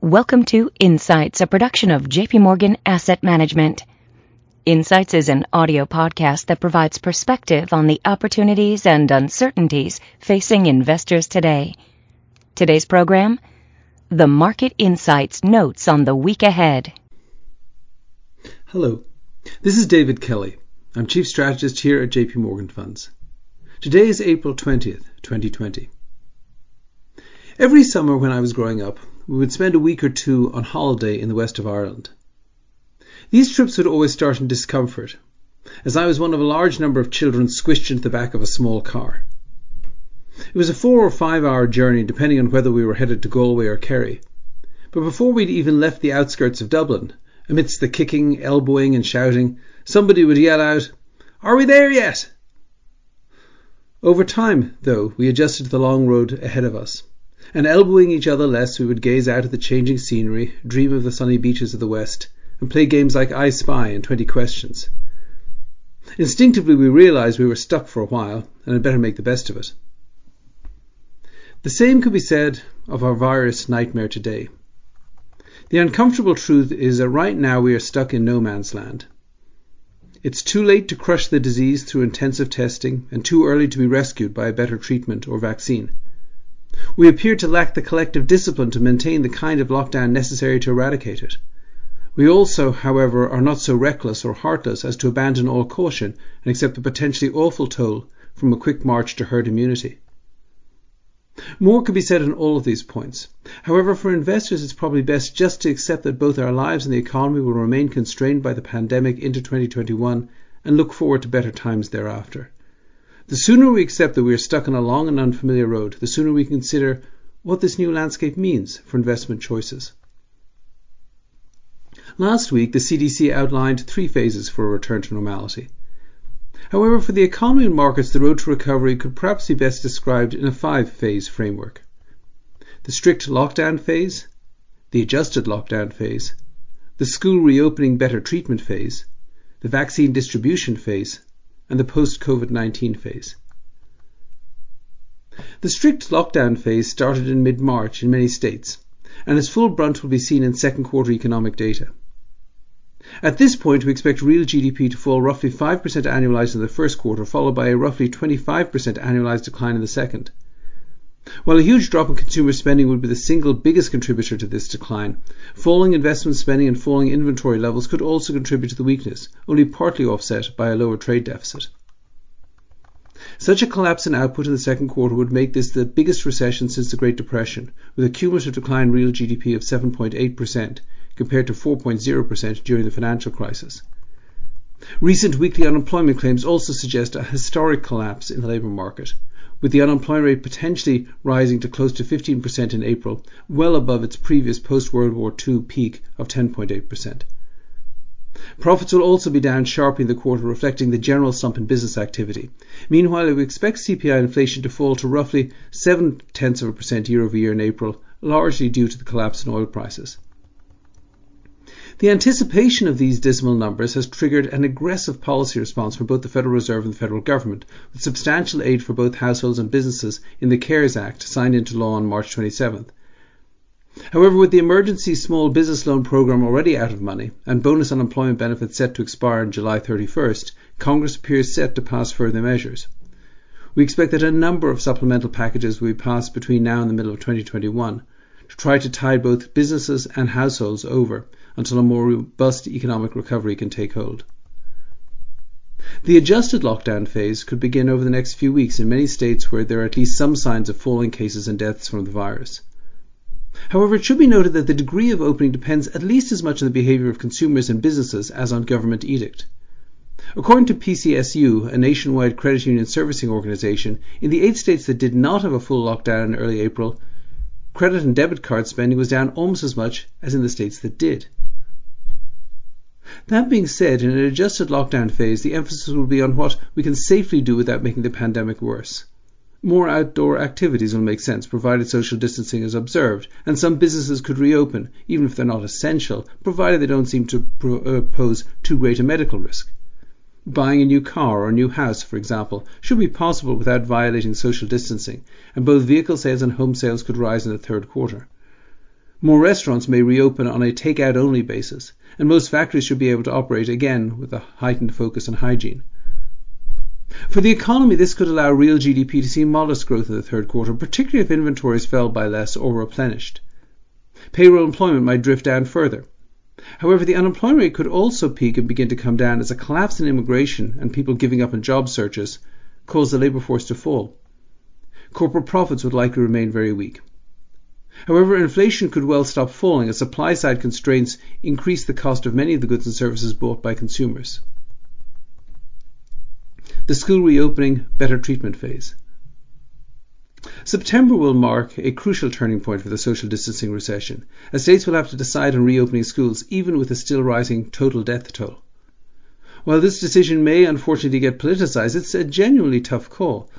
Welcome to Insights, a production of JP Morgan Asset Management. Insights is an audio podcast that provides perspective on the opportunities and uncertainties facing investors today. Today's program The Market Insights Notes on the Week Ahead. Hello, this is David Kelly. I'm Chief Strategist here at JP Morgan Funds. Today is April 20th, 2020. Every summer when I was growing up, we would spend a week or two on holiday in the west of Ireland. These trips would always start in discomfort, as I was one of a large number of children squished into the back of a small car. It was a four or five hour journey, depending on whether we were headed to Galway or Kerry. But before we'd even left the outskirts of Dublin, amidst the kicking, elbowing, and shouting, somebody would yell out, Are we there yet? Over time, though, we adjusted to the long road ahead of us and elbowing each other less, we would gaze out at the changing scenery, dream of the sunny beaches of the west, and play games like I Spy and Twenty Questions. Instinctively, we realized we were stuck for a while and had better make the best of it. The same could be said of our virus nightmare today. The uncomfortable truth is that right now we are stuck in no man's land. It's too late to crush the disease through intensive testing and too early to be rescued by a better treatment or vaccine. We appear to lack the collective discipline to maintain the kind of lockdown necessary to eradicate it. We also, however, are not so reckless or heartless as to abandon all caution and accept the potentially awful toll from a quick march to herd immunity. More could be said on all of these points. However, for investors, it's probably best just to accept that both our lives and the economy will remain constrained by the pandemic into 2021 and look forward to better times thereafter. The sooner we accept that we are stuck on a long and unfamiliar road, the sooner we consider what this new landscape means for investment choices. Last week, the CDC outlined three phases for a return to normality. However, for the economy and markets, the road to recovery could perhaps be best described in a five phase framework. The strict lockdown phase, the adjusted lockdown phase, the school reopening better treatment phase, the vaccine distribution phase, and the post-COVID-19 phase. The strict lockdown phase started in mid-March in many states, and its full brunt will be seen in second quarter economic data. At this point, we expect real GDP to fall roughly 5% annualized in the first quarter, followed by a roughly 25% annualized decline in the second. While a huge drop in consumer spending would be the single biggest contributor to this decline, falling investment spending and falling inventory levels could also contribute to the weakness, only partly offset by a lower trade deficit. Such a collapse in output in the second quarter would make this the biggest recession since the Great Depression, with a cumulative decline in real GDP of 7.8% compared to 4.0% during the financial crisis. Recent weekly unemployment claims also suggest a historic collapse in the labour market, with the unemployment rate potentially rising to close to 15% in April, well above its previous post-World War II peak of 10.8%. Profits will also be down sharply in the quarter, reflecting the general slump in business activity. Meanwhile, we expect CPI inflation to fall to roughly 7 tenths of a percent year over year in April, largely due to the collapse in oil prices. The anticipation of these dismal numbers has triggered an aggressive policy response from both the Federal Reserve and the federal government, with substantial aid for both households and businesses in the CARES Act signed into law on March 27th. However, with the emergency small business loan program already out of money and bonus unemployment benefits set to expire on July 31st, Congress appears set to pass further measures. We expect that a number of supplemental packages will be passed between now and the middle of 2021 to try to tide both businesses and households over until a more robust economic recovery can take hold. The adjusted lockdown phase could begin over the next few weeks in many states where there are at least some signs of falling cases and deaths from the virus. However, it should be noted that the degree of opening depends at least as much on the behaviour of consumers and businesses as on government edict. According to PSCU, a nationwide credit union servicing organisation, in the eight states that did not have a full lockdown in early April, credit and debit card spending was down almost as much as in the states that did. That being said, in an adjusted lockdown phase, the emphasis will be on what we can safely do without making the pandemic worse. More outdoor activities will make sense, provided social distancing is observed, and some businesses could reopen, even if they're not essential, provided they don't seem to uh, pose too great a medical risk. Buying a new car or a new house, for example, should be possible without violating social distancing, and both vehicle sales and home sales could rise in the third quarter. More restaurants may reopen on a take-out only basis, and most factories should be able to operate again with a heightened focus on hygiene. For the economy, this could allow real GDP to see modest growth in the third quarter, particularly if inventories fell by less or replenished. Payroll employment might drift down further. However, the unemployment rate could also peak and begin to come down as a collapse in immigration and people giving up on job searches cause the labour force to fall. Corporate profits would likely remain very weak. However, inflation could well stop falling as supply side constraints increase the cost of many of the goods and services bought by consumers. The school reopening better treatment phase. September will mark a crucial turning point for the social distancing recession, as states will have to decide on reopening schools even with a still rising total death toll. While this decision may unfortunately get politicised, it's a genuinely tough call.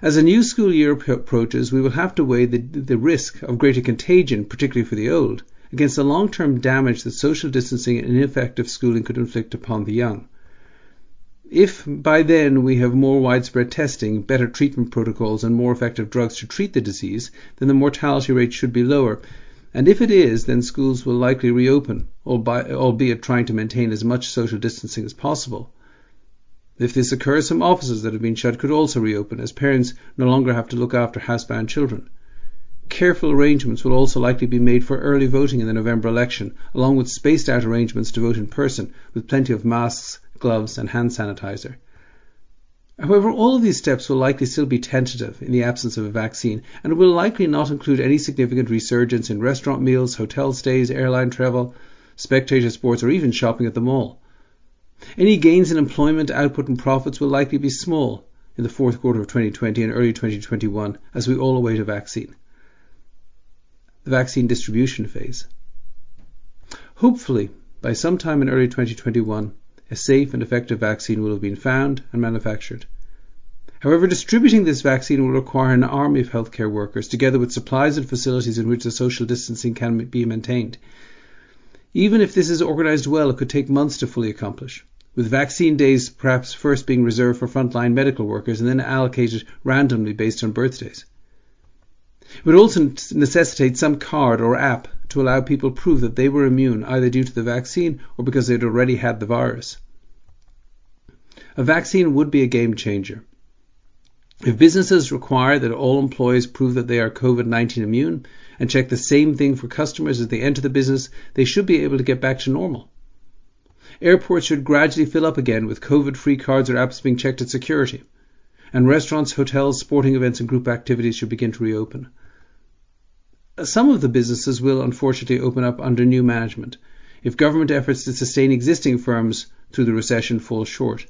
As a new school year approaches, we will have to weigh the, the risk of greater contagion, particularly for the old, against the long term damage that social distancing and ineffective schooling could inflict upon the young. If by then we have more widespread testing, better treatment protocols, and more effective drugs to treat the disease, then the mortality rate should be lower. And if it is, then schools will likely reopen, albeit trying to maintain as much social distancing as possible. If this occurs, some offices that have been shut could also reopen, as parents no longer have to look after housebound children. Careful arrangements will also likely be made for early voting in the November election, along with spaced out arrangements to vote in person, with plenty of masks gloves, and hand sanitizer. However, all of these steps will likely still be tentative in the absence of a vaccine and will likely not include any significant resurgence in restaurant meals, hotel stays, airline travel, spectator sports, or even shopping at the mall. Any gains in employment, output, and profits will likely be small in the fourth quarter of 2020 and early 2021 as we all await a vaccine. The vaccine distribution phase. Hopefully, by sometime in early 2021, a safe and effective vaccine will have been found and manufactured. However, distributing this vaccine will require an army of healthcare workers, together with supplies and facilities in which the social distancing can be maintained. Even if this is organised well, it could take months to fully accomplish, with vaccine days perhaps first being reserved for frontline medical workers and then allocated randomly based on birthdays. It would also necessitate some card or app to allow people prove that they were immune either due to the vaccine or because they'd already had the virus. A vaccine would be a game changer. If businesses require that all employees prove that they are COVID 19 immune and check the same thing for customers as they enter the business, they should be able to get back to normal. Airports should gradually fill up again with COVID free cards or apps being checked at security. And restaurants, hotels, sporting events, and group activities should begin to reopen. Some of the businesses will unfortunately open up under new management if government efforts to sustain existing firms through the recession fall short.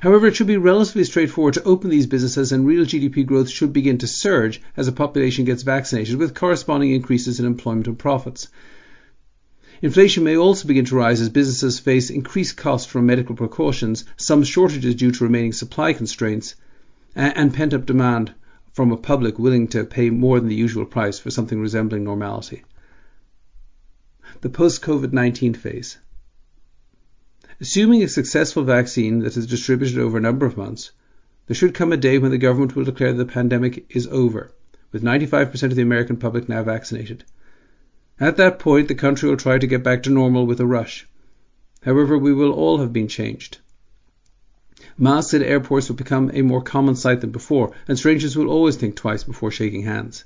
However, it should be relatively straightforward to open these businesses and real GDP growth should begin to surge as the population gets vaccinated with corresponding increases in employment and profits. Inflation may also begin to rise as businesses face increased costs from medical precautions, some shortages due to remaining supply constraints, and pent up demand from a public willing to pay more than the usual price for something resembling normality. The post COVID 19 phase. Assuming a successful vaccine that is distributed over a number of months, there should come a day when the government will declare the pandemic is over, with 95% of the American public now vaccinated. At that point, the country will try to get back to normal with a rush. However, we will all have been changed. At airports will become a more common sight than before, and strangers will always think twice before shaking hands.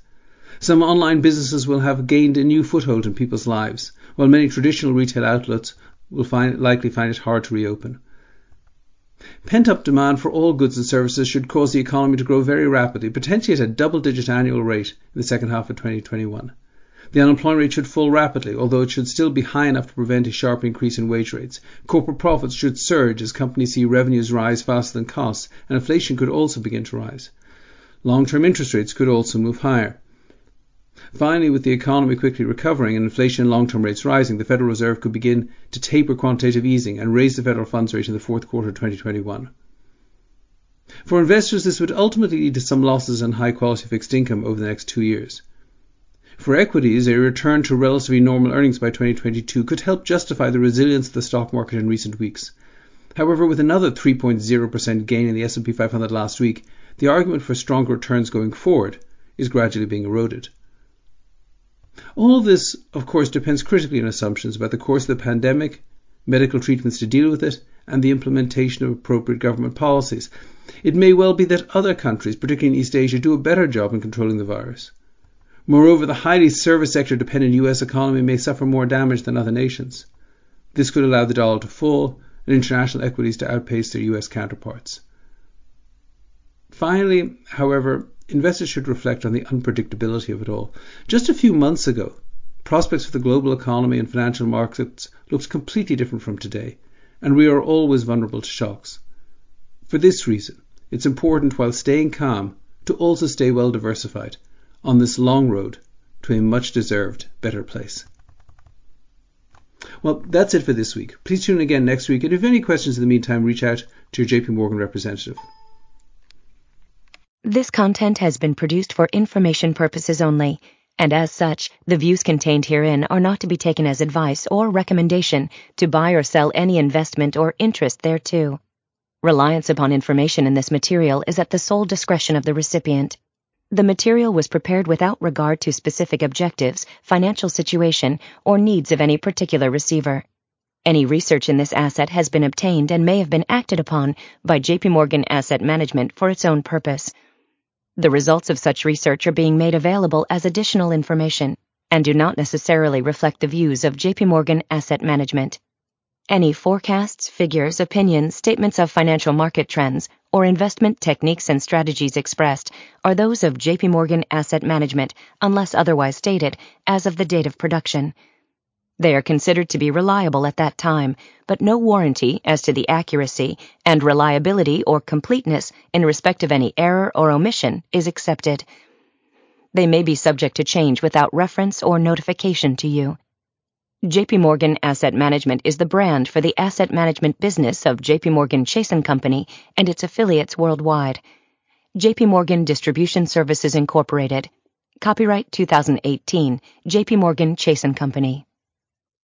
Some online businesses will have gained a new foothold in people's lives, while many traditional retail outlets will find, likely find it hard to reopen. Pent up demand for all goods and services should cause the economy to grow very rapidly, potentially at a double digit annual rate in the second half of 2021. The unemployment rate should fall rapidly, although it should still be high enough to prevent a sharp increase in wage rates. Corporate profits should surge as companies see revenues rise faster than costs, and inflation could also begin to rise. Long-term interest rates could also move higher. Finally, with the economy quickly recovering and inflation and long-term rates rising, the Federal Reserve could begin to taper quantitative easing and raise the federal funds rate in the fourth quarter of 2021. For investors, this would ultimately lead to some losses in high quality fixed income over the next two years. For equities, a return to relatively normal earnings by 2022 could help justify the resilience of the stock market in recent weeks. However, with another 3.0% gain in the S&P 500 last week, the argument for stronger returns going forward is gradually being eroded. All this, of course, depends critically on assumptions about the course of the pandemic, medical treatments to deal with it, and the implementation of appropriate government policies. It may well be that other countries, particularly in East Asia, do a better job in controlling the virus. Moreover, the highly service sector dependent US economy may suffer more damage than other nations. This could allow the dollar to fall and international equities to outpace their US counterparts. Finally, however, investors should reflect on the unpredictability of it all. Just a few months ago, prospects for the global economy and financial markets looked completely different from today, and we are always vulnerable to shocks. For this reason, it's important while staying calm to also stay well diversified on this long road to a much deserved better place. Well, that's it for this week. Please tune in again next week, and if you have any questions in the meantime, reach out to your JP Morgan representative. This content has been produced for information purposes only, and as such, the views contained herein are not to be taken as advice or recommendation to buy or sell any investment or interest thereto. Reliance upon information in this material is at the sole discretion of the recipient. The material was prepared without regard to specific objectives, financial situation, or needs of any particular receiver. Any research in this asset has been obtained and may have been acted upon by JP Morgan Asset Management for its own purpose. The results of such research are being made available as additional information and do not necessarily reflect the views of JP Morgan Asset Management. Any forecasts, figures, opinions, statements of financial market trends, or investment techniques and strategies expressed are those of JP Morgan Asset Management unless otherwise stated as of the date of production. They are considered to be reliable at that time, but no warranty as to the accuracy and reliability or completeness in respect of any error or omission is accepted. They may be subject to change without reference or notification to you. JP Morgan Asset Management is the brand for the asset management business of JP Morgan Chase & Company and its affiliates worldwide. JP Morgan Distribution Services Incorporated. Copyright 2018. JP Morgan Chase & Company.